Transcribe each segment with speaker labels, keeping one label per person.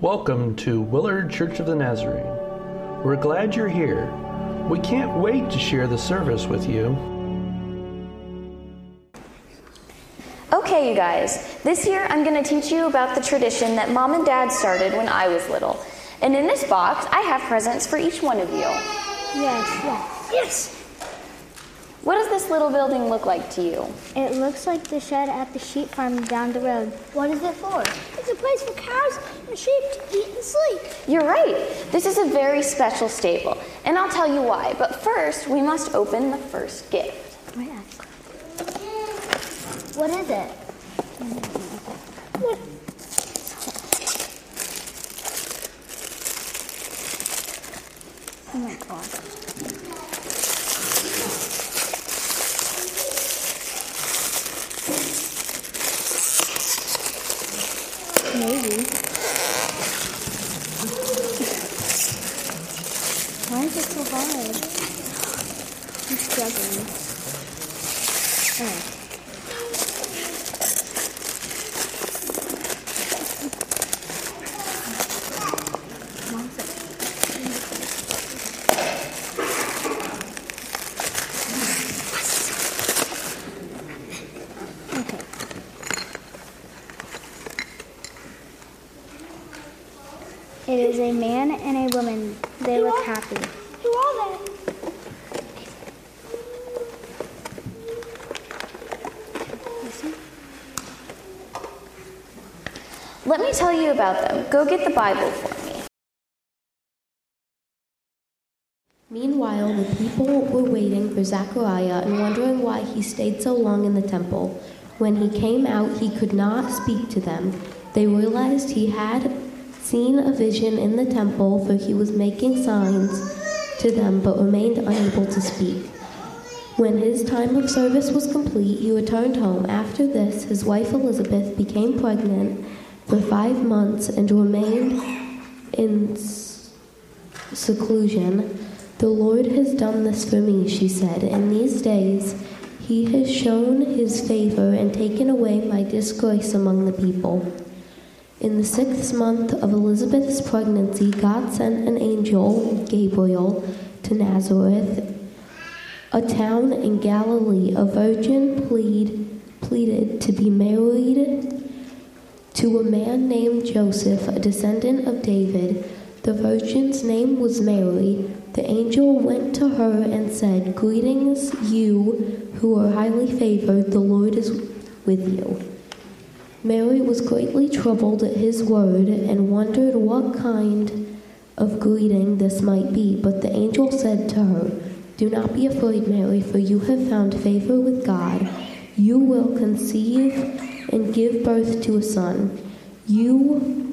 Speaker 1: Welcome to Willard Church of the Nazarene. We're glad you're here. We can't wait to share the service with you.
Speaker 2: Okay, you guys, this year I'm going to teach you about the tradition that mom and dad started when I was little. And in this box, I have presents for each one of you.
Speaker 3: Yes, yes.
Speaker 2: Yes! What does this little building look like to you?
Speaker 3: It looks like the shed at the sheep farm down the road.
Speaker 4: What is it for? It's a place for cows and sheep to eat and sleep.
Speaker 2: You're right. This is a very special stable, and I'll tell you why. But first, we must open the first gift.
Speaker 4: What is it?
Speaker 3: What? Oh my god. Maybe. Why is it so hard? I'm struggling. Oh. Okay. It is a man and a woman. They look happy.
Speaker 4: Who are they?
Speaker 2: Let me tell you about them. Go get the Bible for me.
Speaker 5: Meanwhile, the people were waiting for Zechariah and wondering why he stayed so long in the temple. When he came out, he could not speak to them. They realized he had seen a vision in the temple, for he was making signs to them but remained unable to speak. When his time of service was complete, he returned home. After this, his wife Elizabeth became pregnant for five months and remained in seclusion. The Lord has done this for me, she said. In these days, he has shown his favor and taken away my disgrace among the people. In the sixth month of Elizabeth's pregnancy, God sent an angel, Gabriel, to Nazareth, a town in Galilee. A virgin plead, pleaded to be married to a man named Joseph, a descendant of David. The virgin's name was Mary. The angel went to her and said, Greetings, you who are highly favored, the Lord is with you. Mary was greatly troubled at his word and wondered what kind of greeting this might be. But the angel said to her, Do not be afraid, Mary, for you have found favor with God. You will conceive and give birth to a son. You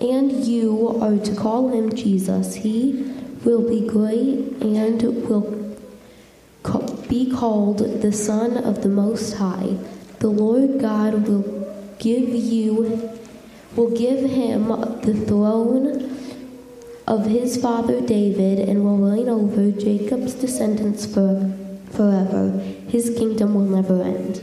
Speaker 5: and you are to call him Jesus. He will be great and will be called the Son of the Most High. The Lord God will give you will give him the throne of his father David and will reign over Jacob's descendants for, forever. His kingdom will never end.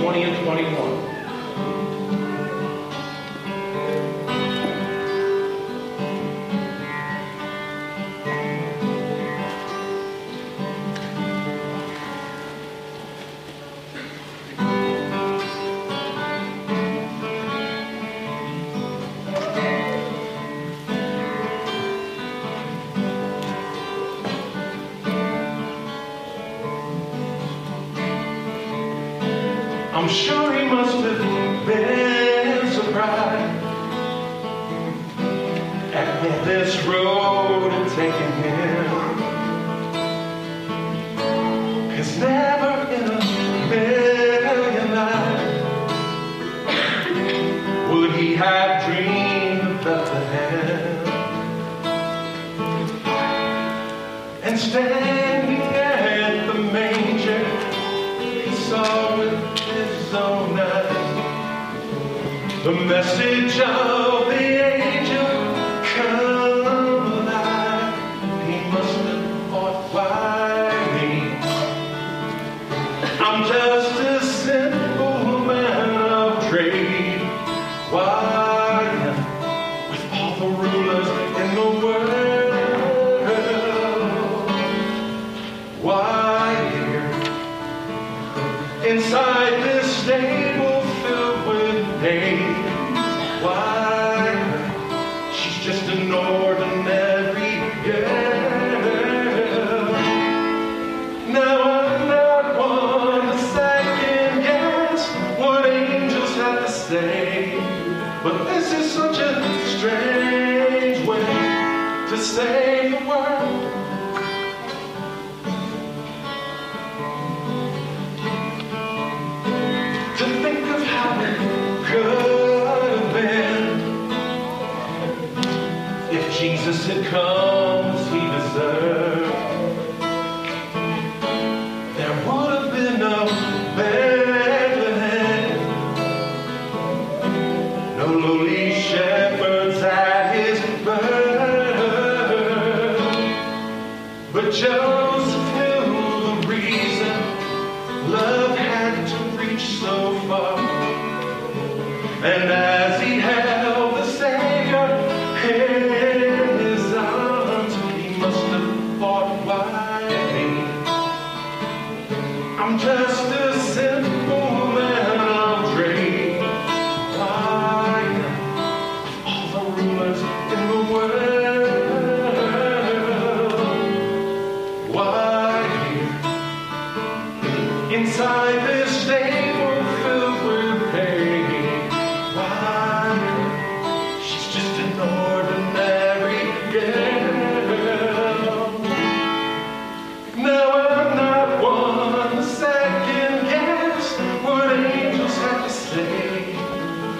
Speaker 6: 20 and 21.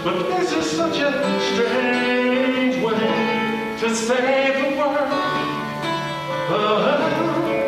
Speaker 7: But this is such a strange way to save the world.
Speaker 6: Uh -huh.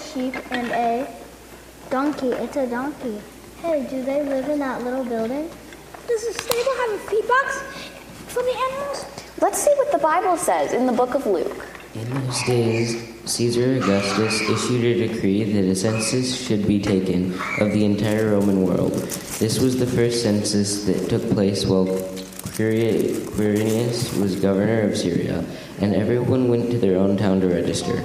Speaker 6: sheep and a donkey. It's a donkey. Hey, do they live in that little building?
Speaker 3: Does the stable have a feed box for the animals?
Speaker 2: Let's see what the Bible says in the book of Luke.
Speaker 8: In those days,
Speaker 9: Caesar Augustus issued a decree that a census should be taken of the entire Roman world. This was the first census that took place while Quirinius was governor of Syria, and everyone went to their own town to register.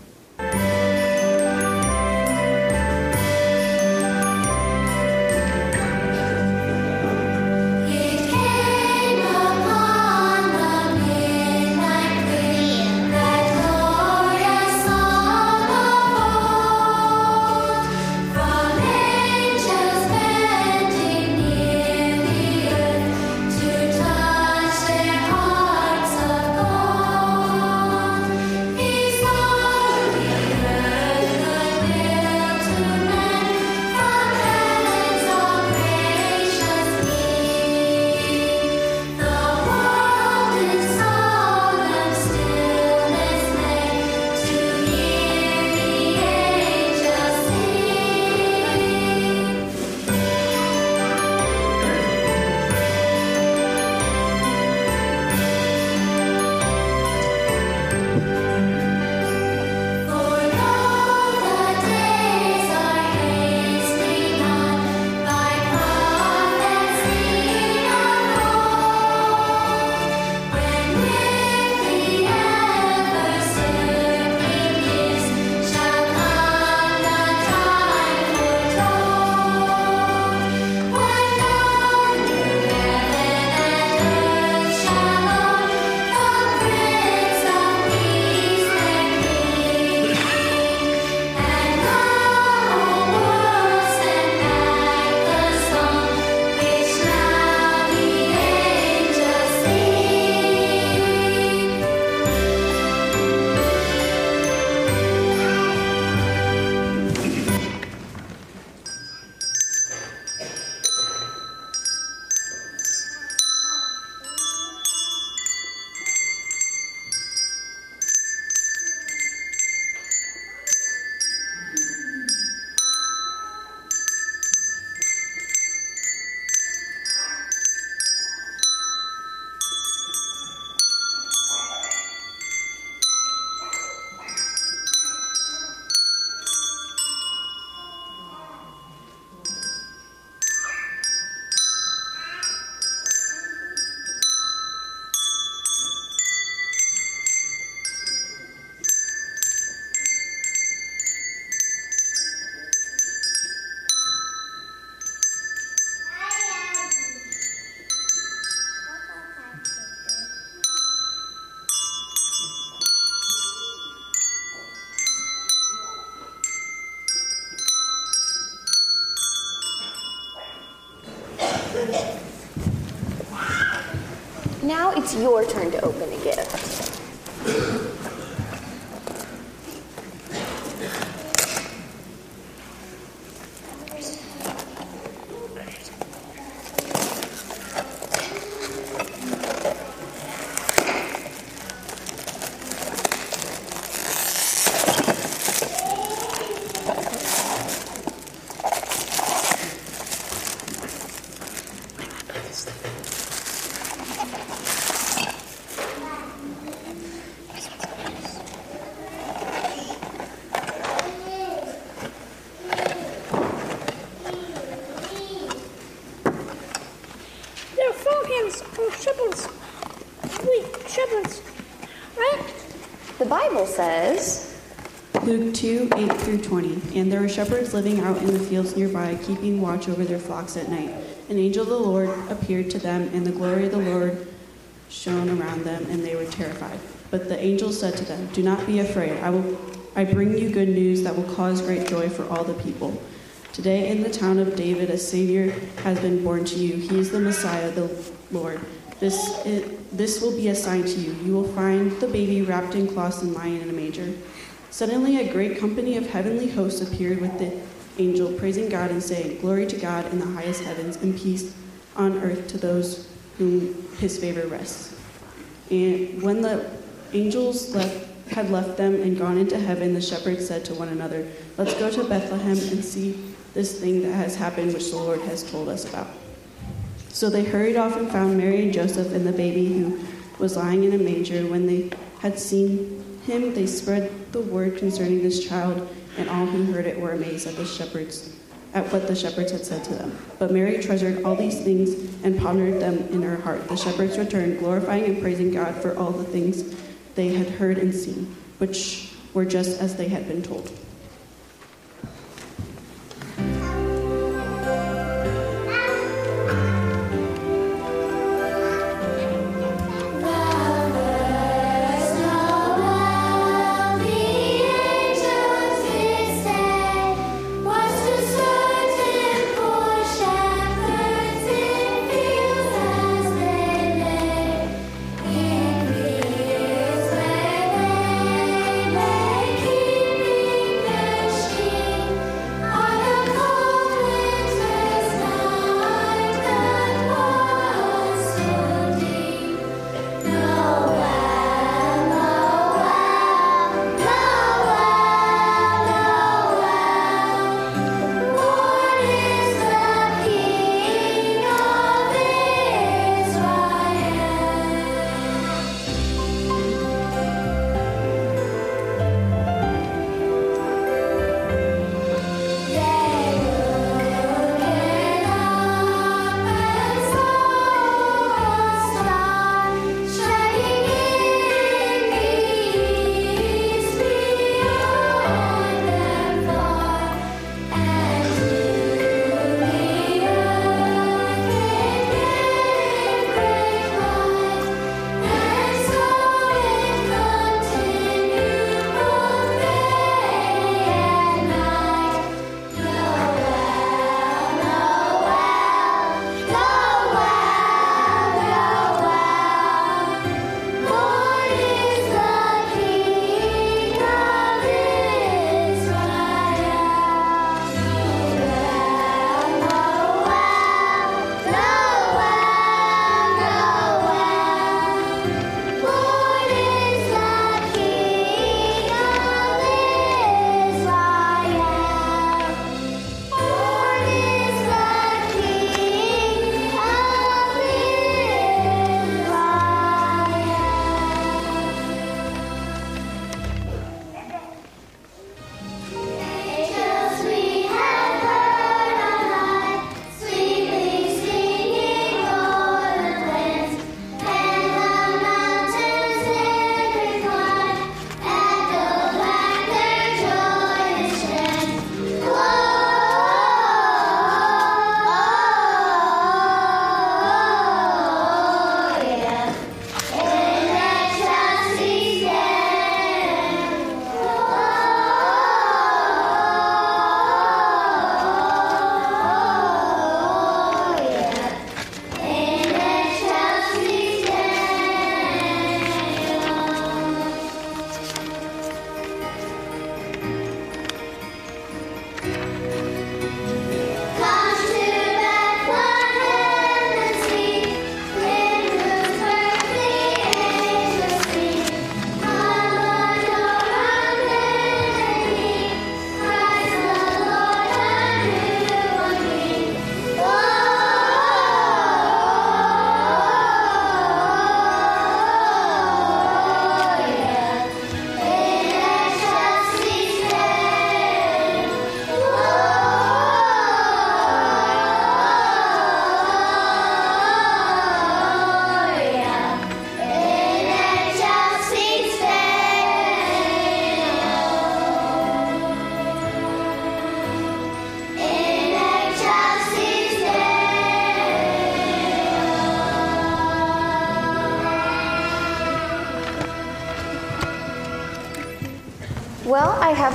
Speaker 2: Now it's your turn to open a gift.
Speaker 3: They're falcons or shepherds. Wait, shepherds. Right?
Speaker 2: The Bible says,
Speaker 10: Luke 2 8 through 20. And there were shepherds living out in the fields nearby, keeping watch over their flocks at night. An angel of the Lord appeared to them, and the glory of the Lord shone around them, and they were terrified. But the angel said to them, Do not be afraid. I will I bring you good news that will cause great joy for all the people. Today in the town of David a savior has been born to you. He is the Messiah, the Lord. This is, this will be a sign to you. You will find the baby wrapped in cloths and lying in a manger.
Speaker 9: Suddenly, a great company of heavenly hosts appeared with the angel, praising God and saying, Glory to God in the highest heavens, and peace on earth to those whom his favor rests. And when the angels left, had left them and gone into heaven, the shepherds said to one another, Let's go to Bethlehem and see this thing that has happened, which the Lord has told us about. So they hurried off and found Mary and Joseph and the baby who was lying in a manger. When they had seen him, they spread the word concerning this child, and all who heard it were amazed at the shepherds at what the shepherds had said to them. But Mary treasured all these things and pondered them in her heart. The shepherds returned, glorifying and praising God for all the things they had heard and seen, which were just as they had been told.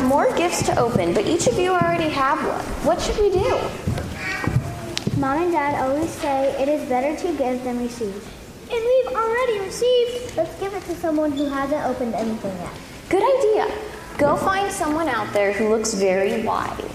Speaker 2: More gifts to open, but each of you already have one. What should we do?
Speaker 3: Mom and Dad always say it is better to give than receive.
Speaker 4: And we've already received.
Speaker 3: Let's give it to someone who hasn't opened anything yet.
Speaker 2: Good idea. Go find someone out there who looks very wise.
Speaker 9: Wise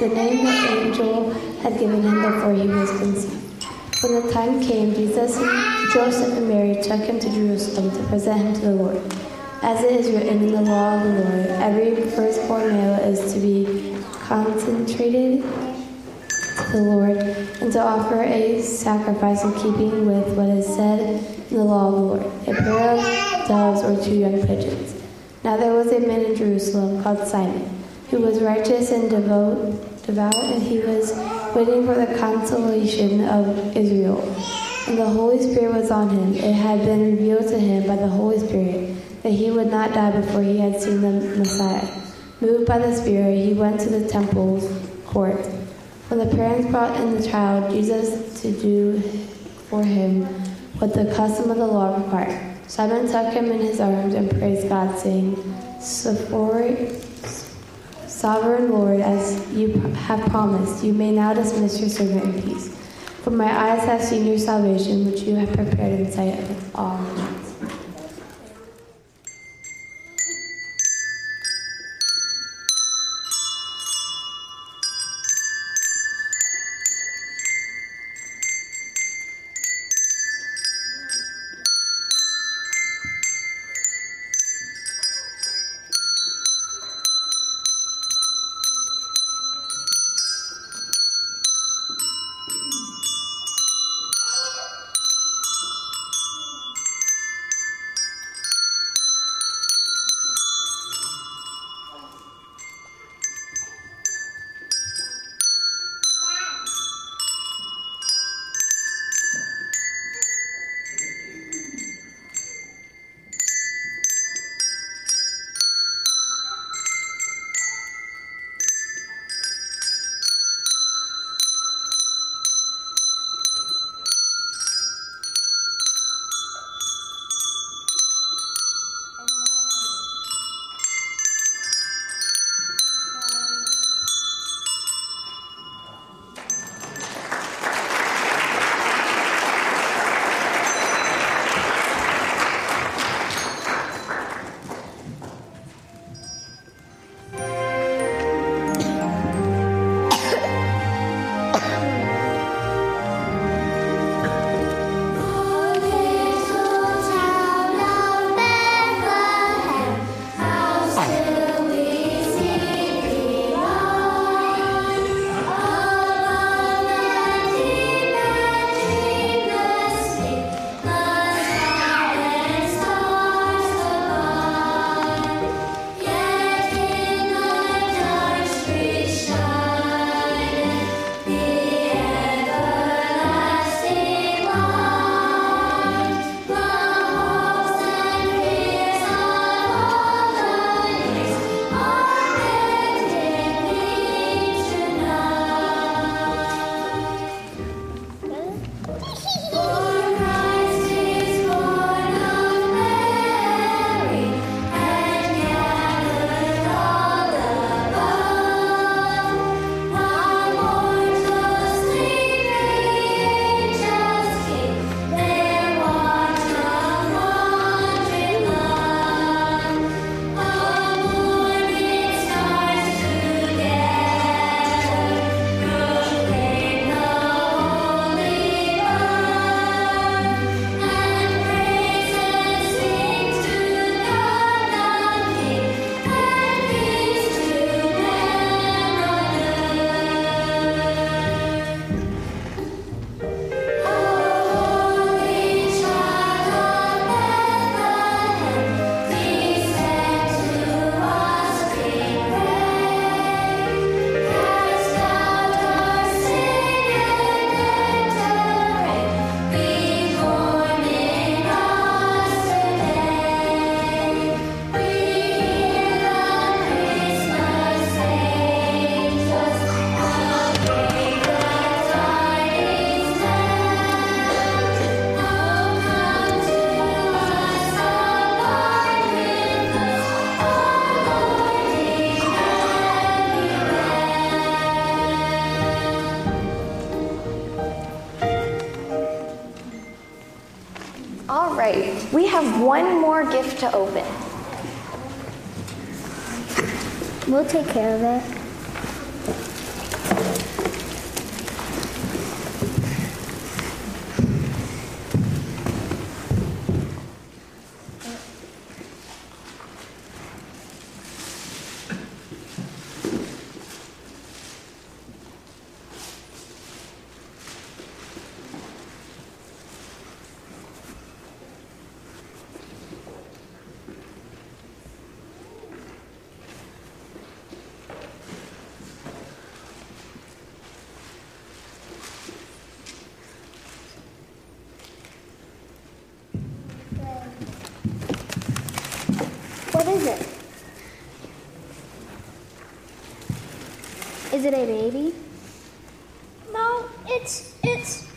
Speaker 11: the name the angel had given him before he was conceived. When the time came, Jesus Joseph and Mary took him to Jerusalem to present him to the Lord. As it is written in the law of the Lord, every firstborn male is to be consecrated to the Lord and to offer a sacrifice in keeping with what is said in the law of the Lord, a pair of doves or two young pigeons. Now there was a man in Jerusalem called Simon, who was righteous and devout, devout, and he was waiting for the consolation of Israel. And the Holy Spirit was on him. It had been revealed to him by the Holy Spirit that he would not die before he had seen the Messiah. Moved by the Spirit, he went to the temple's court. When the parents brought in the child Jesus to do for him what the custom of the law required, Simon took him in his arms and praised God, saying, "Sovereign Sovereign Lord, as you have promised, you may now dismiss your servant in peace. For my eyes have seen your salvation, which you have prepared in sight of all right.
Speaker 2: We have one more gift to open.
Speaker 3: We'll take care of it. A baby?
Speaker 4: No, it's it's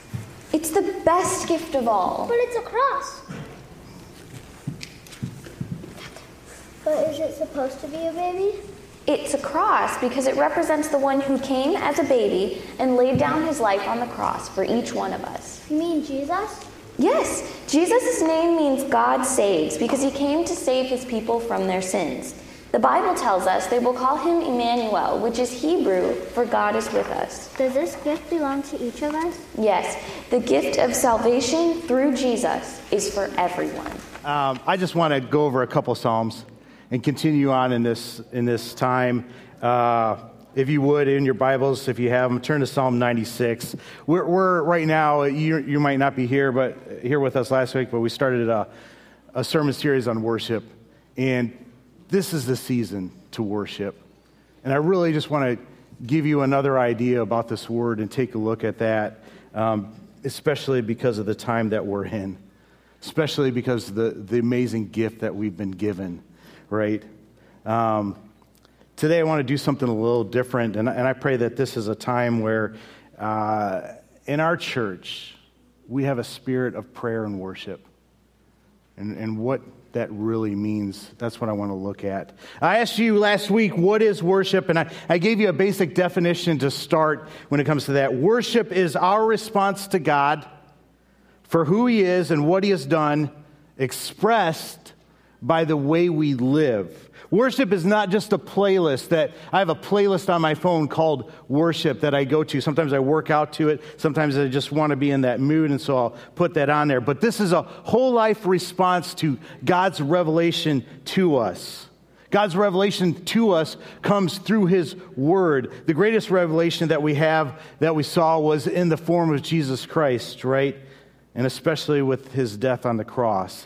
Speaker 2: It's the best gift of all.
Speaker 4: but it's a cross.
Speaker 3: But is it supposed to be a baby?
Speaker 2: It's a cross because it represents the one who came as a baby and laid down his life on the cross for each one of us.
Speaker 3: You mean Jesus?
Speaker 2: Yes, Jesus' name means God saves because he came to save his people from their sins. The Bible tells us they will call him Emmanuel, which is Hebrew for God is with us.
Speaker 3: Does this gift belong to each of us?
Speaker 2: Yes, the gift of salvation through Jesus is for everyone.
Speaker 12: Um, I just want to go over a couple psalms and continue on in this in this time. Uh, if you would, in your Bibles, if you have them, turn to Psalm 96. We're, we're right now. You, you might not be here, but here with us last week. But we started a, a sermon series on worship, and this is the season to worship. And I really just want to give you another idea about this word and take a look at that, um, especially because of the time that we're in especially because of the, the amazing gift that we've been given, right? Um, today, I want to do something a little different, and, and I pray that this is a time where uh, in our church, we have a spirit of prayer and worship. And, and what that really means, that's what I want to look at. I asked you last week, what is worship? And I, I gave you a basic definition to start when it comes to that. Worship is our response to God for who he is and what he has done, expressed by the way we live. Worship is not just a playlist that I have a playlist on my phone called worship that I go to. Sometimes I work out to it. Sometimes I just want to be in that mood, and so I'll put that on there. But this is a whole life response to God's revelation to us. God's revelation to us comes through His Word. The greatest revelation that we have, that we saw, was in the form of Jesus Christ, right? And especially with His death on the cross.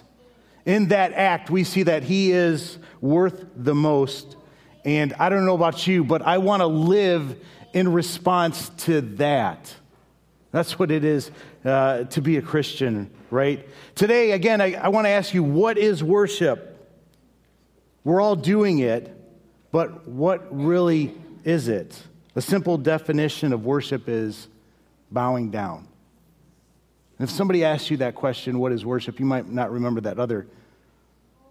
Speaker 12: In that act, we see that He is worth the most. And I don't know about you, but I want to live in response to that. That's what it is uh, to be a Christian, right? Today, again, I, I want to ask you what is worship? We're all doing it, but what really is it? The simple definition of worship is bowing down. And if somebody asks you that question, what is worship, you might not remember that other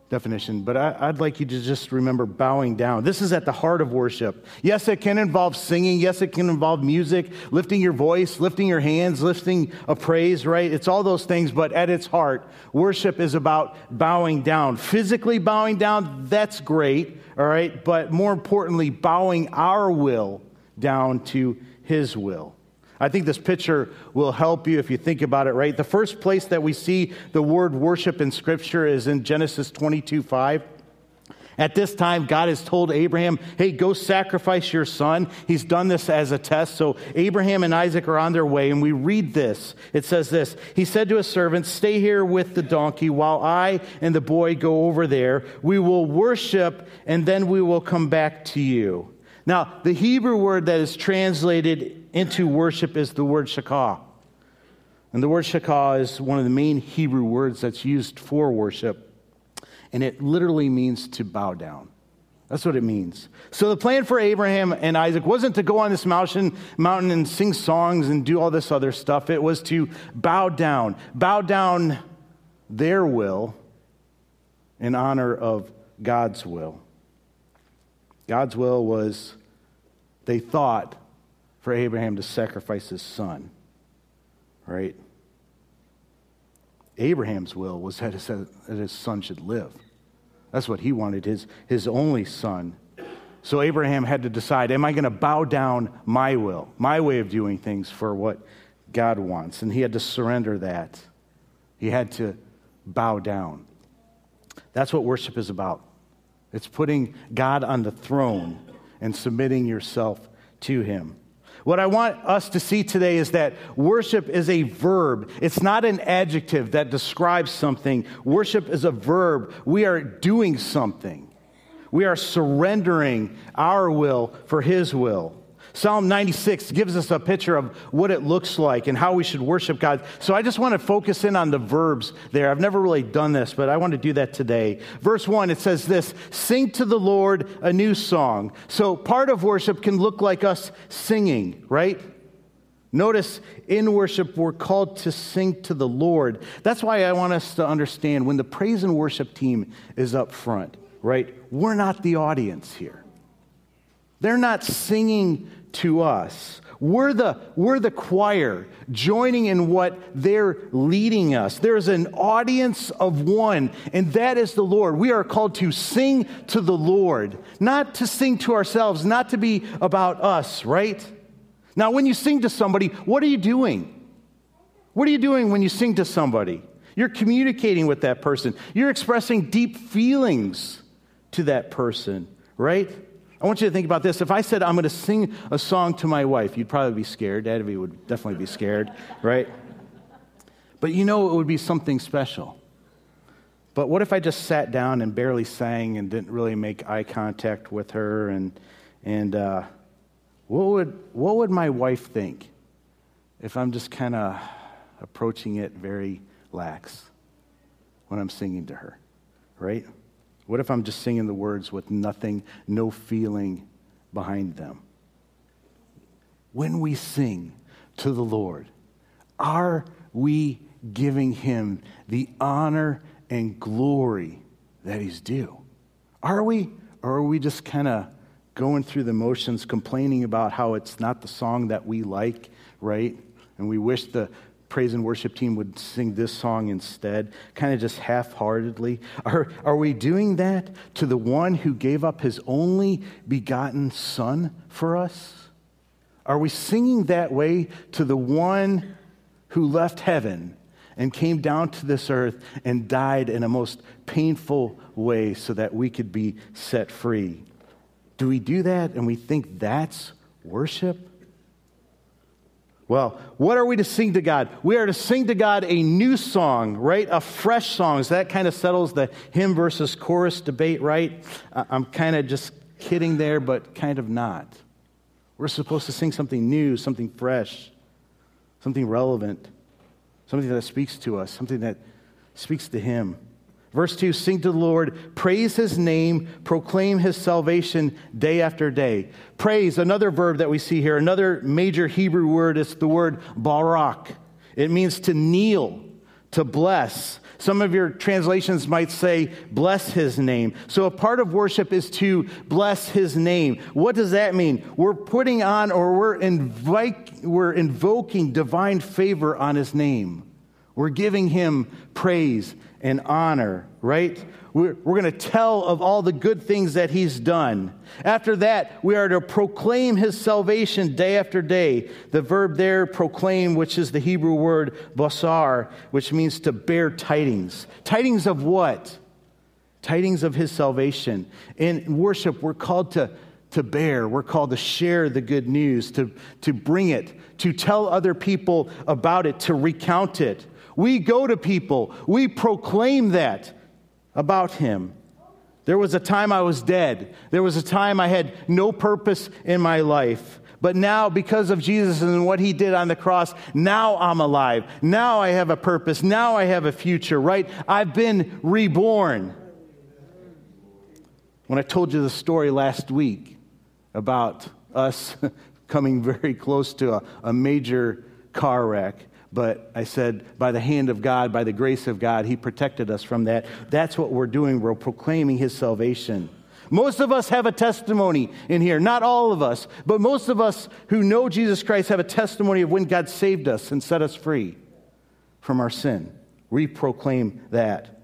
Speaker 12: definition, but I, would like you to just remember bowing down. This is at the heart of worship. Yes, it can involve singing. Yes, it can involve music, lifting your voice, lifting your hands, lifting a praise, right? It's all those things, but at its heart, worship is about bowing down. Physically bowing down, that's great, all right? But more importantly, bowing our will down to His will. I think this picture will help you if you think about it, right? The first place that we see the word worship in Scripture is in Genesis 22 5. At this time, God has told Abraham, hey, go sacrifice your son. He's done this as a test. So Abraham and Isaac are on their way, and we read this. It says this He said to his servants, Stay here with the donkey while I and the boy go over there. We will worship, and then we will come back to you. Now, the Hebrew word that is translated into worship is the word shakah. And the word shakah is one of the main Hebrew words that's used for worship. And it literally means to bow down. That's what it means. So the plan for Abraham and Isaac wasn't to go on this mountain, mountain and sing songs and do all this other stuff. It was to bow down, bow down their will in honor of God's will. God's will was, they thought, for Abraham to sacrifice his son. Right? Abraham's will was that his, son should live. That's what he wanted, his, his only son. So Abraham had to decide am I going to bow down my will, my way of doing things for what God wants? And he had to surrender that. He had to bow down. That's what worship is about. It's putting God on the throne and submitting yourself to him. What I want us to see today is that worship is a verb. It's not an adjective that describes something. Worship is a verb. We are doing something. We are surrendering our will for His will. Psalm 96 gives us a picture of what it looks like and how we should worship God. So I just want to focus in on the verbs there. I've never really done this, but I want to do that today. Verse 1, it says this Sing to the Lord a new song. So part of worship can look like us singing, right? Notice in worship, we're called to sing to the Lord. That's why I want us to understand when the praise and worship team is up front, right? We're not the audience here. They're not singing to us. We're the, we're the choir joining in what they're leading us. There's an audience of one, and that is the Lord. We are called to sing to the Lord, not to sing to ourselves, not to be about us, right? Now, when you sing to somebody, what are you doing? What are you doing when you sing to somebody? You're communicating with that person, you're expressing deep feelings to that person, right? I want you to think about this. If I said I'm going to sing a song to my wife, you'd probably be scared. Daddy would definitely be scared, right? But you know it would be something special. But what if I just sat down and barely sang and didn't really make eye contact with her? And, and uh, what, would, what would my wife think if I'm just kind of approaching it very lax when I'm singing to her, right? What if I'm just singing the words with nothing, no feeling behind them? When we sing to the Lord, are we giving him the honor and glory that he's due? Are we? Or are we just kind of going through the motions, complaining about how it's not the song that we like, right? And we wish the praise and worship team would sing this song instead, kind of just half heartedly? Are, are we doing that to the one who gave up his only begotten Son for us? Are we singing that way to the one who left heaven and came down to this earth and died in a most painful way so that we could be set free? Do we do that and we think that's worship? Well, what are we to sing to God? We are to sing to God a new song, right? A fresh song. So that kind of settles the hymn versus chorus debate, right? I'm kind of just kidding there, but kind of not. We're supposed to sing something new, something fresh, something relevant, something that speaks to us, something that speaks to Him. Verse 2 Sing to the Lord, praise his name, proclaim his salvation day after day. Praise, another verb that we see here, another major Hebrew word is the word barak. It means to kneel, to bless. Some of your translations might say, bless his name. So a part of worship is to bless his name. What does that mean? We're putting on or we're, invite, we're invoking divine favor on his name. We're giving him praise and honor, right? We're, we're going to tell of all the good things that he's done. After that, we are to proclaim his salvation day after day. The verb there, proclaim, which is the Hebrew word basar, which means to bear tidings. Tidings of what? Tidings of his salvation. In worship, we're called to, to bear, we're called to share the good news, to, to bring it, to tell other people about it, to recount it. We go to people, we proclaim that about him. There was a time I was dead. There was a time I had no purpose in my life. But now, because of Jesus and what he did on the cross, now I'm alive. Now I have a purpose. Now I have a future, right? I've been reborn. When I told you the story last week about us coming very close to a, a major car wreck, but I said, by the hand of God, by the grace of God, He protected us from that. That's what we're doing. We're proclaiming His salvation. Most of us have a testimony in here. Not all of us, but most of us who know Jesus Christ have a testimony of when God saved us and set us free from our sin. We proclaim that.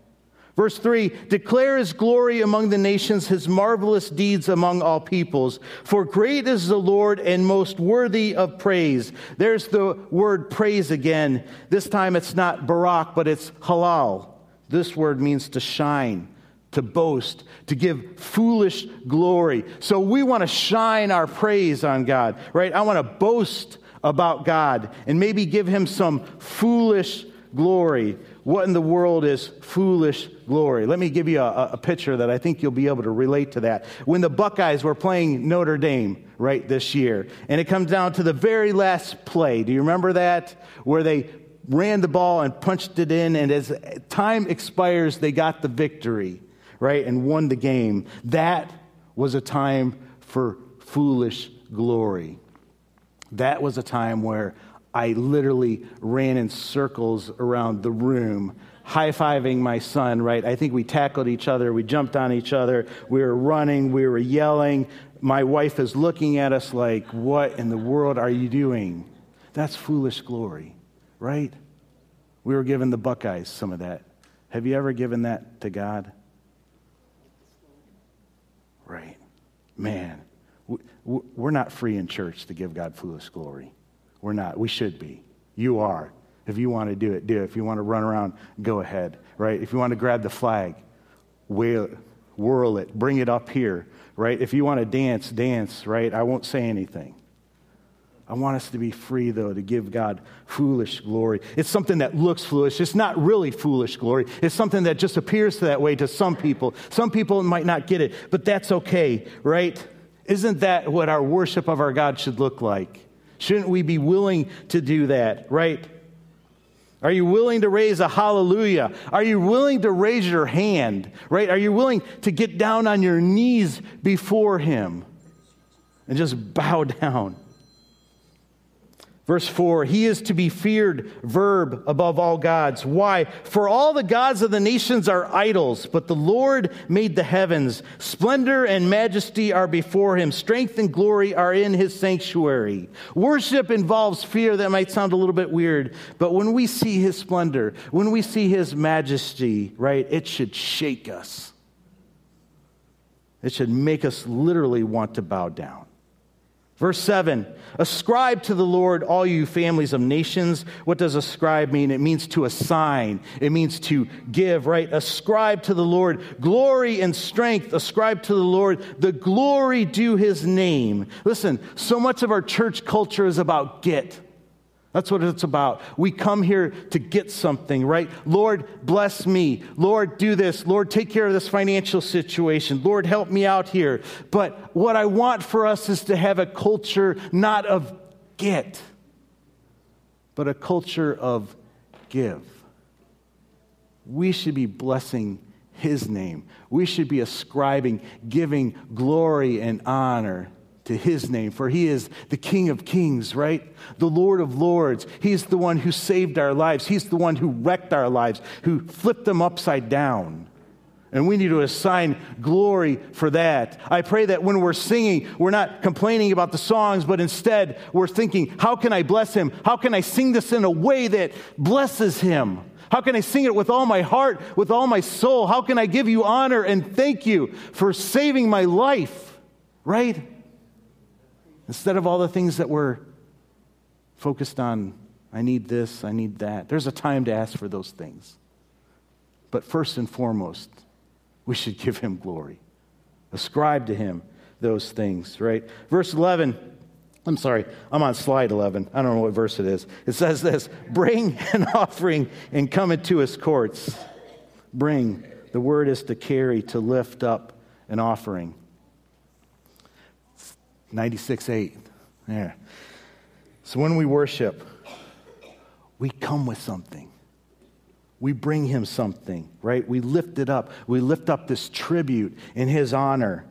Speaker 12: Verse 3 Declare his glory among the nations, his marvelous deeds among all peoples. For great is the Lord and most worthy of praise. There's the word praise again. This time it's not Barak, but it's halal. This word means to shine, to boast, to give foolish glory. So we want to shine our praise on God, right? I want to boast about God and maybe give him some foolish glory. What in the world is foolish glory? Let me give you a, a, picture that I think you'll be able to relate to that. When the Buckeyes were playing Notre Dame, right, this year, and it comes down to the very last play. Do you remember that? Where they ran the ball and punched it in, and as time expires, they got the victory, right, and won the game. That was a time for foolish glory. That was a time where I literally ran in circles around the room, high fiving my son, right? I think we tackled each other, we jumped on each other, we were running, we were yelling. My wife is looking at us like, What in the world are you doing? That's foolish glory, right? We were giving the Buckeyes some of that. Have you ever given that to God? Right. Man, we're not free in church to give God foolish glory. We're not. We should be. You are. If you want to do it, do it. If you want to run around, go ahead, right? If you want to grab the flag, it, whirl it, bring it up here, right? If you want to dance, dance, right? I won't say anything. I want us to be free, though, to give God foolish glory. It's something that looks foolish. It's not really foolish glory. It's something that just appears that way to some people. Some people might not get it, but that's okay, right? Isn't that what our worship of our God should look like? Shouldn't we be willing to do that, right? Are you willing to raise a hallelujah? Are you willing to raise your hand, right? Are you willing to get down on your knees before Him and just bow down? Verse 4 He is to be feared, verb, above all gods. Why? For all the gods of the nations are idols, but the Lord made the heavens. Splendor and majesty are before him, strength and glory are in his sanctuary. Worship involves fear. That might sound a little bit weird, but when we see his splendor, when we see his majesty, right, it should shake us. It should make us literally want to bow down. Verse 7 Ascribe to the Lord, all you families of nations. What does ascribe mean? It means to assign, it means to give, right? Ascribe to the Lord glory and strength. Ascribe to the Lord the glory due his name. Listen, so much of our church culture is about get. That's what it's about. We come here to get something, right? Lord, bless me. Lord, do this. Lord, take care of this financial situation. Lord, help me out here. But what I want for us is to have a culture not of get, but a culture of give. We should be blessing His name. We should be ascribing, giving glory and honor to his name, for he is the King of kings, right? The Lord of lords. He's the one who saved our lives. He's the one who wrecked our lives, who flipped them upside down. And we need to assign glory for that. I pray that when we're singing, we're not complaining about the songs, but instead we're thinking, how can I bless him? How can I sing this in a way that blesses him? How can I sing it with all my heart, with all my soul? How can I give you honor and thank you for saving my life? Right? Instead of all the things that we're focused on, I need this, I need that. There's a time to ask for those things. But first and foremost, we should give him glory. Ascribe to him those things, right? Verse 11, I'm sorry, I'm on slide 11. I don't know what verse it is. It says this Bring an offering and come into his courts. Bring. The word is to carry, to lift up an offering. 96 8. There. So when we worship, we come with something. We bring him something, right? We lift it up. We lift up this tribute in his honor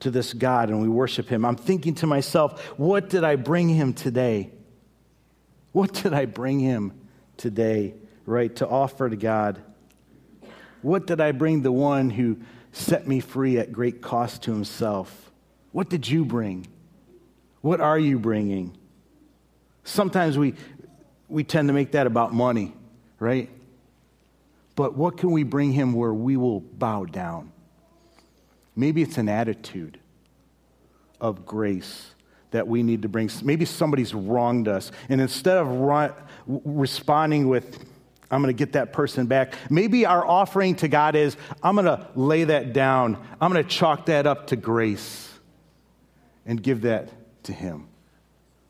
Speaker 12: to this God and we worship him. I'm thinking to myself, what did I bring him today? What did I bring him today, right? To offer to God? What did I bring the one who set me free at great cost to himself? What did you bring? What are you bringing? Sometimes we, we tend to make that about money, right? but what can we bring him where we will bow down? Maybe it's an attitude of grace that we need to bring. Maybe somebody's wronged us. And instead of responding with, I'm going to get that person back, maybe our offering to God is, I'm going to lay that down. I'm going to chalk that up to grace and give that to Him.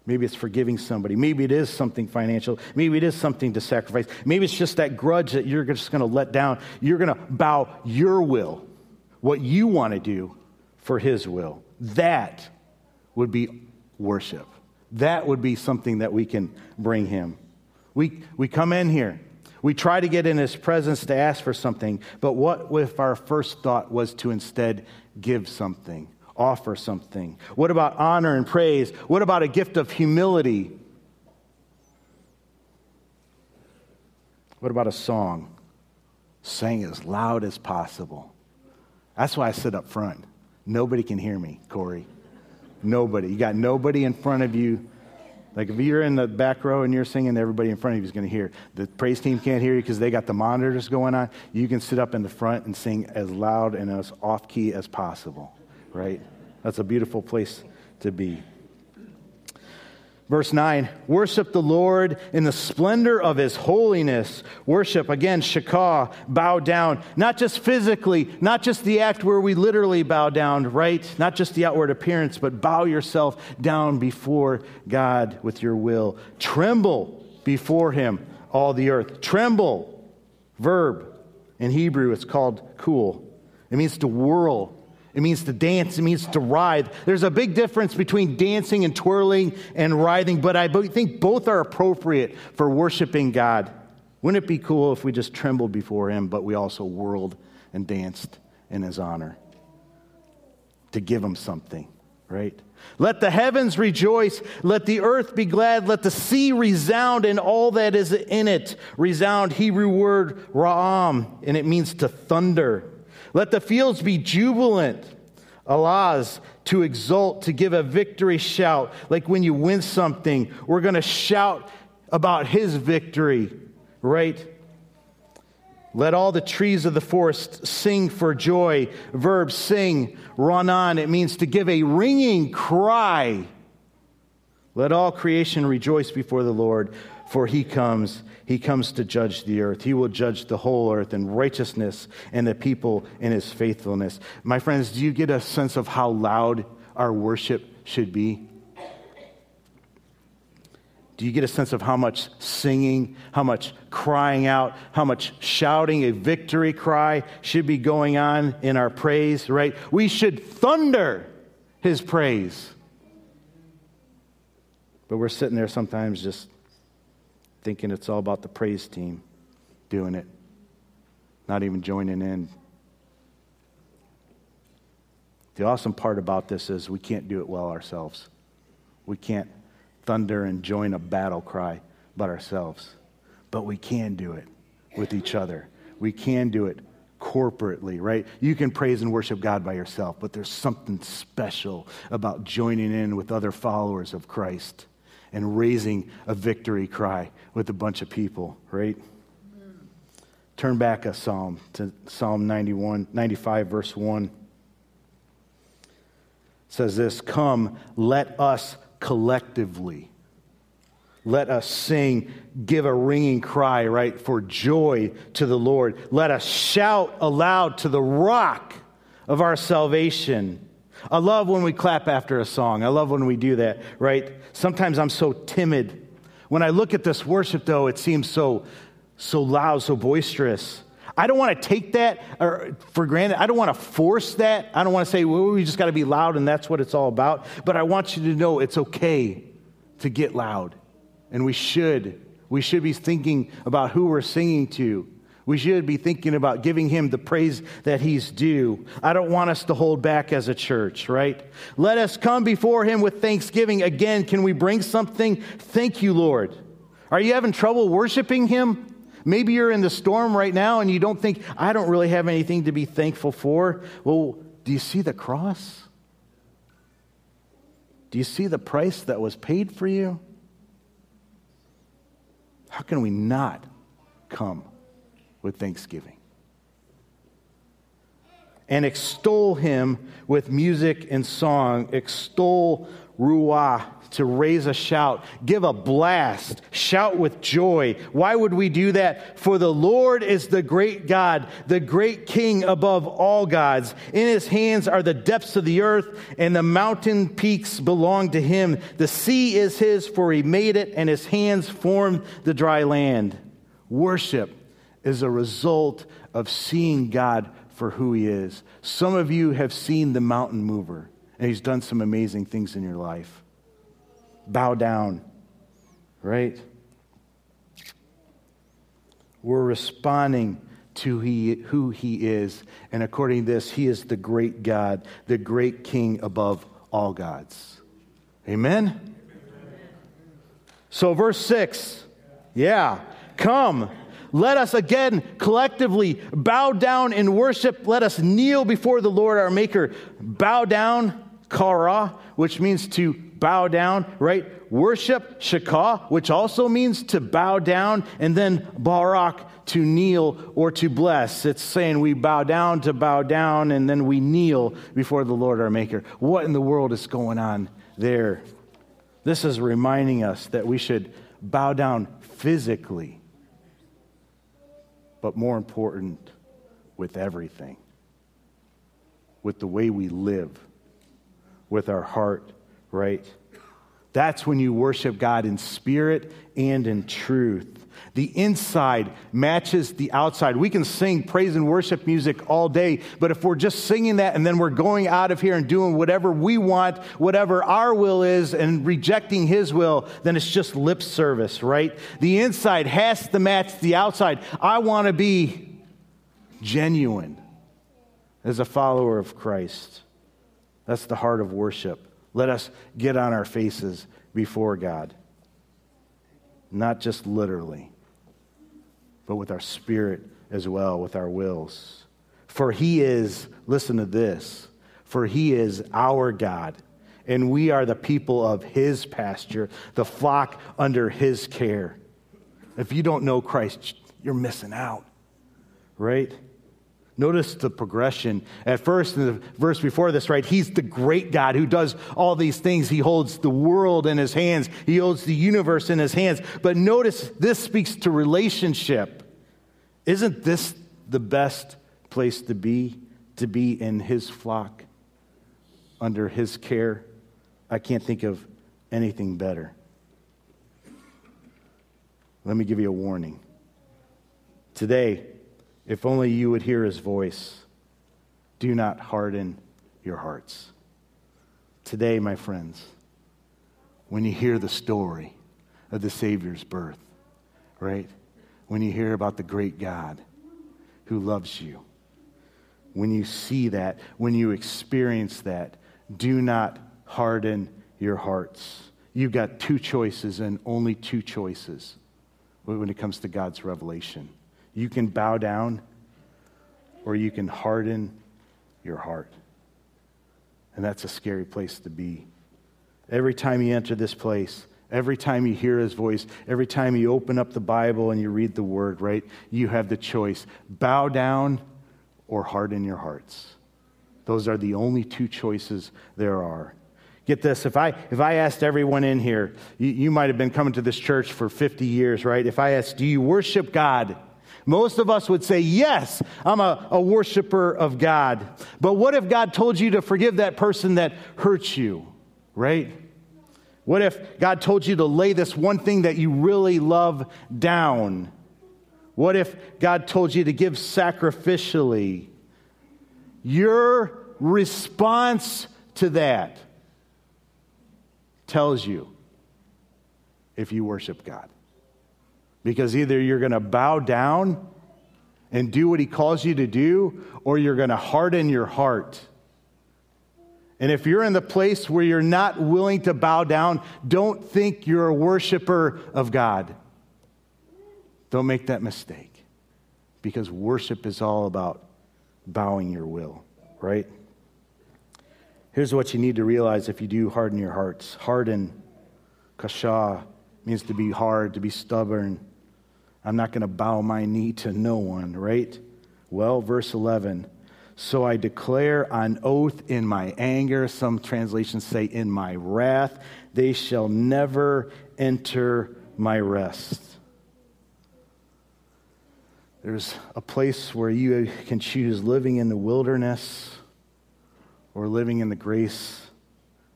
Speaker 12: Maybe it's forgiving somebody. Maybe it is something financial. Maybe it is something to sacrifice. Maybe it's just that grudge that you're just going to let down. You're going to bow your will, what you want to do, for His will. That would be worship. That would be something that we can bring Him. We, we come in here. We try to get in His presence to ask for something, but what if our first thought was to instead give something? Offer something? What about honor and praise? What about a gift of humility? What about a song? Sing as loud as possible. That's why I sit up front. Nobody can hear me, Corey. Nobody. You got nobody in front of you. Like if you're in the back row and you're singing, everybody in front of you is going to hear. The praise team can't hear you because they got the monitors going on. You can sit up in the front and sing as loud and as off key as possible right? That's a beautiful place to be. Verse 9, worship the Lord in the splendor of his holiness. Worship, again, shakah, bow down. Not just physically, not just the act where we literally bow down, right? Not just the outward appearance, but bow yourself down before God with your will. Tremble before him, all the earth. Tremble, verb. In Hebrew, it's called chul. It means to whirl it means to dance, it means to writhe. There's a big difference between dancing and twirling and writhing, but I think both are appropriate for worshiping God. Wouldn't it be cool if we just trembled before Him, but we also whirled and danced in His honor to give Him something, right? Let the heavens rejoice. Let the earth be glad. Let the sea resound and all that is in it. Resound, Hebrew word ra'am, and it means to thunder. Let the fields be jubilant. Allah's to exult, to give a victory shout. Like when you win something, we're going to shout about his victory, right? Let all the trees of the forest sing for joy. Verb sing, ranan. It means to give a ringing cry. Let all creation rejoice before the Lord, for he comes he comes to judge the earth. He will judge the whole earth in righteousness and the people in his faithfulness. My friends, do you get a sense of how loud our worship should be? Do you get a sense of how much singing, how much crying out, how much shouting a victory cry should be going on in our praise, right? We should thunder his praise. But we're sitting there sometimes just thinking it's all about the praise team doing it, not even joining in. The awesome part about this is we can't do it well ourselves. We can't thunder and join a battle cry but ourselves, but we can do it with each other. We can do it corporately, right? You can praise and worship God by yourself, but there's something special about joining in with other followers of Christ and raising a victory cry with a bunch of people, right? Turn back a psalm to Psalm 91, 95, verse 1. It says this Come, let us collectively. Let us sing, give a ringing cry, right, for joy to the Lord. Let us shout aloud to the rock of our salvation. I love when we clap after a song. I love when we do that, right? Sometimes I'm so timid. When I look at this worship, though, it seems so, so loud, so boisterous. I don't want to take that for granted. I don't want to force that. I don't want to say, well, we just got to be loud and that's what it's all about. But I want you to know it's okay to get loud. And we should. We should be thinking about who we're singing to. We should be thinking about giving him the praise that he's due. I don't want us to hold back as a church, right? Let us come before him with thanksgiving. Again, can we bring something? Thank you, Lord. Are you having trouble worshiping him? Maybe you're in the storm right now and you don't think, I don't really have anything to be thankful for. Well, do you see the cross? Do you see the price that was paid for you? How can we not come? With thanksgiving. And extol him with music and song. Extol Ruah to raise a shout, give a blast, shout with joy. Why would we do that? For the Lord is the great God, the great King above all gods. In his hands are the depths of the earth, and the mountain peaks belong to him. The sea is his, for he made it, and his hands formed the dry land. Worship is a result of seeing God for who he is. Some of you have seen the mountain mover, and he's done some amazing things in your life bow down, right? We're responding to he, who he is. And according to this, he is the great God, the great king above all gods. Amen? So, verse 6, yeah, come. Let us again collectively bow down in worship. Let us kneel before the Lord our Maker. Bow down, kara, which means to bow down, right? Worship, shakah, which also means to bow down, and then barak, to kneel or to bless. It's saying we bow down to bow down, and then we kneel before the Lord our Maker. What in the world is going on there? This is reminding us that we should bow down physically, but more important, with everything, with the way we live, with our heart right? That's when you worship God in spirit and in truth. The inside matches the outside. We can sing praise and worship music all day, but if we're just singing that and then we're going out of here and doing whatever we want, whatever our will is, and rejecting His will, then it's just lip service, right? The inside has to match the outside. I want to be genuine as a follower of Christ. That's the heart of worship. Let us get on our faces before God. Not just literally, but with our spirit as well, with our wills. For he is, listen to this, for he is our God, and we are the people of his pasture, the flock under his care. If you don't know Christ, you're missing out, right? Notice the progression. At first, in the verse before this, right, he's the great God who does all these things. He holds the world in his hands, he holds the universe in his hands. But notice this speaks to relationship. Isn't this the best place to be? To be in his flock, under his care? I can't think of anything better. Let me give you a warning. Today, if only you would hear his voice. Do not harden your hearts. Today, my friends, when you hear the story of the Savior's birth, right? When you hear about the great God who loves you, when you see that, when you experience that, do not harden your hearts. You've got two choices and only two choices when it comes to God's revelation. You can bow down or you can harden your heart. And that's a scary place to be. Every time you enter this place, every time you hear his voice, every time you open up the Bible and you read the word, right, you have the choice bow down or harden your hearts. Those are the only two choices there are. Get this, if I, if I asked everyone in here, you, you might have been coming to this church for 50 years, right? If I asked, do you worship God? Most of us would say, Yes, I'm a, a worshiper of God. But what if God told you to forgive that person that hurt you, right? What if God told you to lay this one thing that you really love down? What if God told you to give sacrificially? Your response to that tells you if you worship God. Because either you're going to bow down and do what he calls you to do, or you're going to harden your heart. And if you're in the place where you're not willing to bow down, don't think you're a worshiper of God. Don't make that mistake. Because worship is all about bowing your will, right? Here's what you need to realize if you do harden your hearts. Harden, kasha, means to be hard, to be stubborn I'm not going to bow my knee to no one, right? Well, verse 11. So I declare on oath in my anger, some translations say in my wrath, they shall never enter my rest. There's a place where you can choose living in the wilderness or living in the grace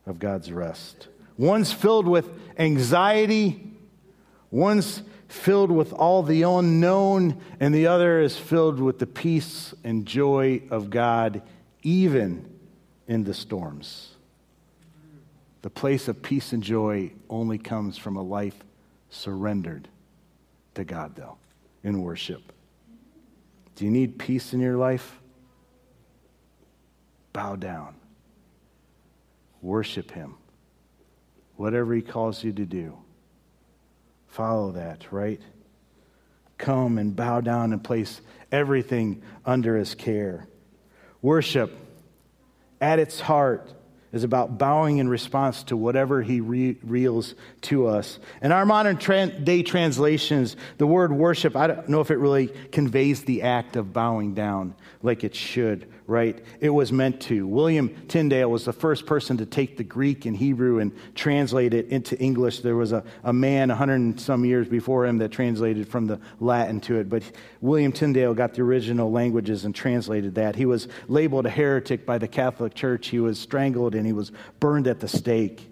Speaker 12: of God's rest. One's filled with anxiety, one's filled with all the unknown, and the other is filled with the peace and joy of God, even in the storms. The place of peace and joy only comes from a life surrendered to God, though, in worship. Do you need peace in your life? Bow down. Worship Him. Whatever He calls you to do. Follow that, right? Come and bow down and place everything under His care. Worship, at its heart, is about bowing in response to whatever he re- reveals to us. In our modern tra- day translations, the word worship, I don't know if it really conveys the act of bowing down like it should right? It was meant to. William Tyndale was the first person to take the Greek and Hebrew and translate it into English. There was a, a man 100 and some years before him that translated from the Latin to it, but William Tyndale got the original languages and translated that. He was labeled a heretic by the Catholic Church. He was strangled and he was burned at the stake.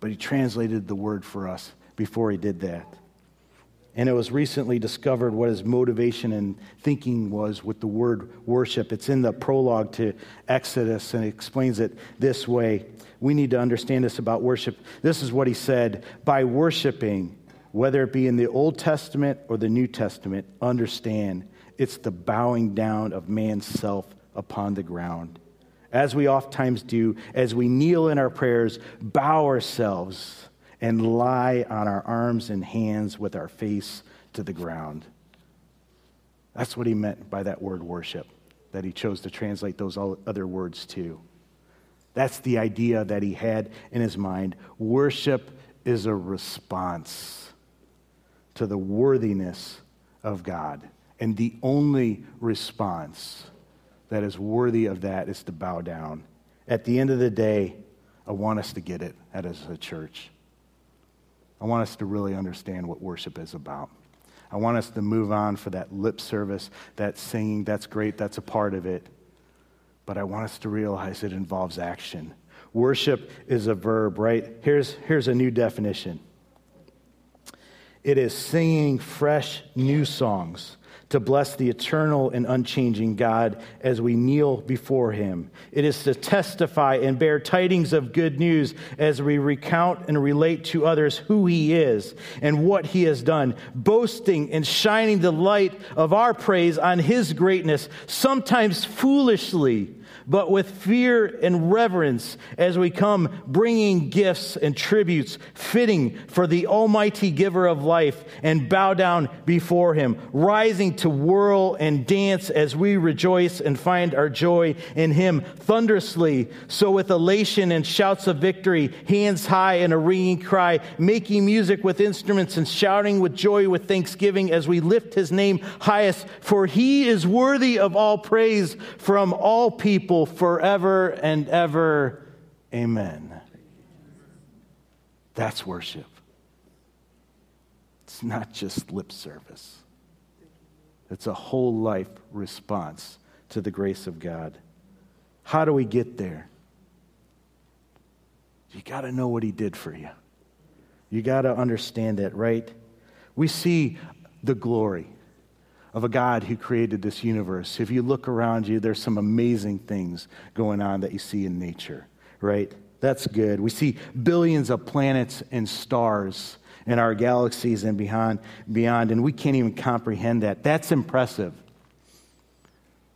Speaker 12: But he translated the word for us before he did that. And it was recently discovered what his motivation and thinking was with the word worship. It's in the prologue to Exodus and it explains it this way. We need to understand this about worship. This is what he said By worshiping, whether it be in the Old Testament or the New Testament, understand it's the bowing down of man's self upon the ground. As we oftentimes do, as we kneel in our prayers, bow ourselves and lie on our arms and hands with our face to the ground. That's what he meant by that word worship, that he chose to translate those other words to. That's the idea that he had in his mind. Worship is a response to the worthiness of God. And the only response that is worthy of that is to bow down. At the end of the day, I want us to get it as a church. I want us to really understand what worship is about. I want us to move on for that lip service, that singing. That's great, that's a part of it. But I want us to realize it involves action. Worship is a verb, right? Here's, here's a new definition it is singing fresh new songs to bless the eternal and unchanging God as we kneel before him. It is to testify and bear tidings of good news as we recount and relate to others who he is and what he has done, boasting and shining the light of our praise on his greatness, sometimes foolishly but with fear and reverence as we come bringing gifts and tributes fitting for the Almighty Giver of life and bow down before Him, rising to whirl and dance as we rejoice and find our joy in Him thunderously. So, with elation and shouts of victory, hands high and a ringing cry, making music with instruments and shouting with joy with thanksgiving as we lift His name highest, for He is worthy of all praise from all people forever and ever. Amen. That's worship. It's not just lip service, it's a whole life response to the grace of God. How do we get there? You got to know what He did for you. You got to understand that, right? We see the glory of a God who created this universe. If you look around you, there's some amazing things going on that you see in nature, right? That's good. We see billions of planets and stars in our galaxies and beyond, beyond, and we can't even comprehend that. That's impressive.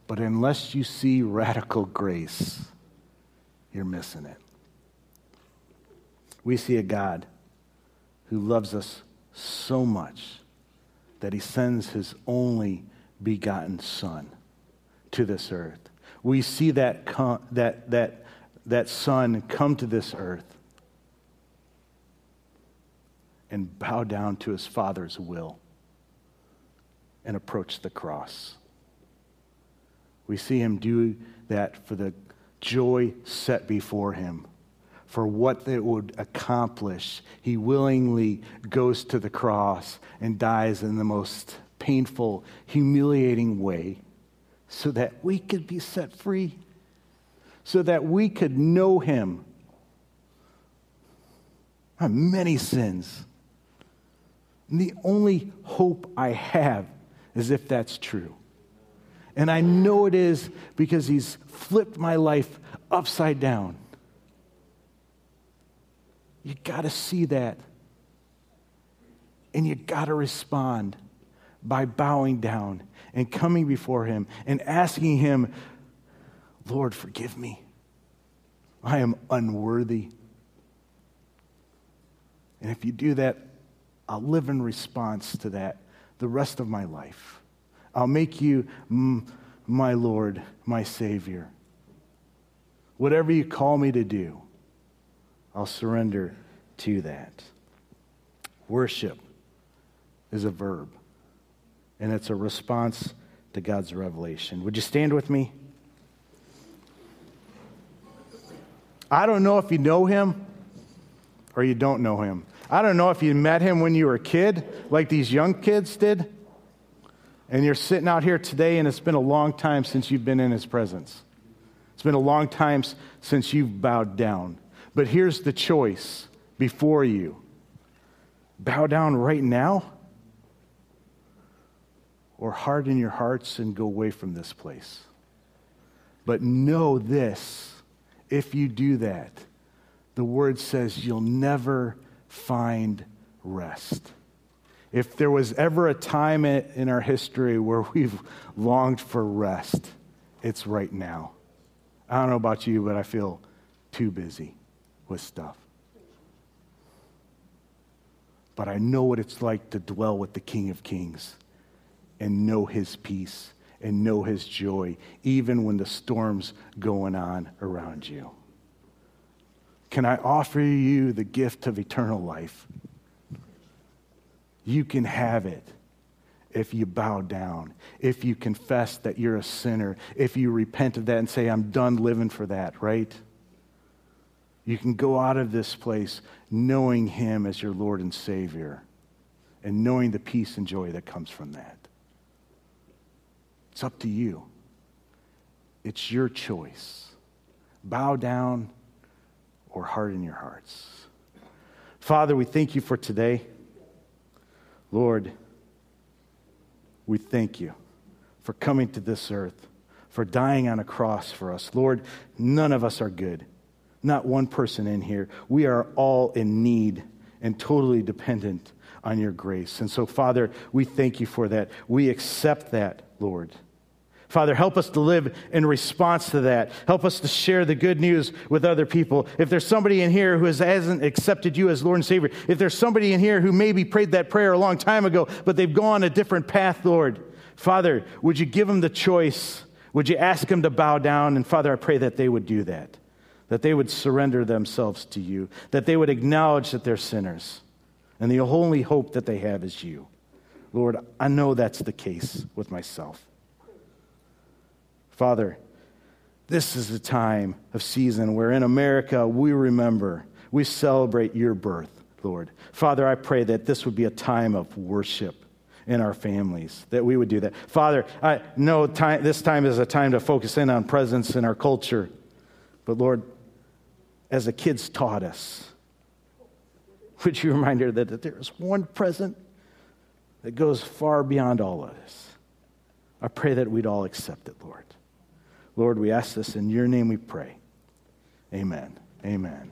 Speaker 12: But unless you see radical grace, you're missing it. We see a God who loves us so much that he sends his only begotten Son to this earth. We see that, that, that, that Son come to this earth and bow down to his Father's will and approach the cross. We see him do that for the joy set before him, for what it would accomplish. He willingly goes to the cross and dies in the most painful, humiliating way so that we could be set free, so that we could know him. I have many sins. And the only hope I have is if that's true. And I know it is because he's flipped my life upside down. You got to see that. And you got to respond by bowing down and coming before him and asking him, Lord, forgive me. I am unworthy. And if you do that, I'll live in response to that the rest of my life. I'll make you my Lord, my Savior. Whatever you call me to do, I'll surrender to that. Worship is a verb, and it's a response to God's revelation. Would you stand with me? I don't know if you know him or you don't know him. I don't know if you met him when you were a kid, like these young kids did, and you're sitting out here today, and it's been a long time since you've been in his presence. It's been a long time since you've bowed down. But here's the choice before you bow down right now, or harden your hearts and go away from this place. But know this if you do that, the word says you'll never find rest. If there was ever a time in our history where we've longed for rest, it's right now. I don't know about you, but I feel too busy with stuff. But I know what it's like to dwell with the King of Kings and know his peace and know his joy, even when the storm's going on around you. Can I offer you the gift of eternal life? You can have it if you bow down, if you confess that you're a sinner, if you repent of that and say, I'm done living for that, right? You can go out of this place knowing Him as your Lord and Savior and knowing the peace and joy that comes from that. It's up to you. It's your choice. Bow down or harden your hearts. Father, we thank you for today. Lord, we thank you for coming to this earth, for dying on a cross for us. Lord, none of us are good. Not one person in here. We are all in need and totally dependent on your grace. And so, Father, we thank you for that. We accept that, Lord. Father, help us to live in response to that. Help us to share the good news with other people. If there's somebody in here who hasn't accepted you as Lord and Savior, if there's somebody in here who maybe prayed that prayer a long time ago, but they've gone a different path, Lord, Father, would you give them the choice? Would you ask them to bow down? And Father, I pray that they would do that, that they would surrender themselves to you, that they would acknowledge that they're sinners, and the only hope that they have is you. Lord, I know that's the case with myself. Father, this is a time of season where in America we remember, we celebrate your birth, Lord. Father, I pray that this would be a time of worship in our families, that we would do that. Father, I know time, this time is a time to focus in on presents in our culture. But Lord, as the kids taught us, would you remind her that, that there is one present that goes far beyond all of this? I pray that we'd all accept it, Lord. Lord, we ask this in your name we pray. Amen. Amen.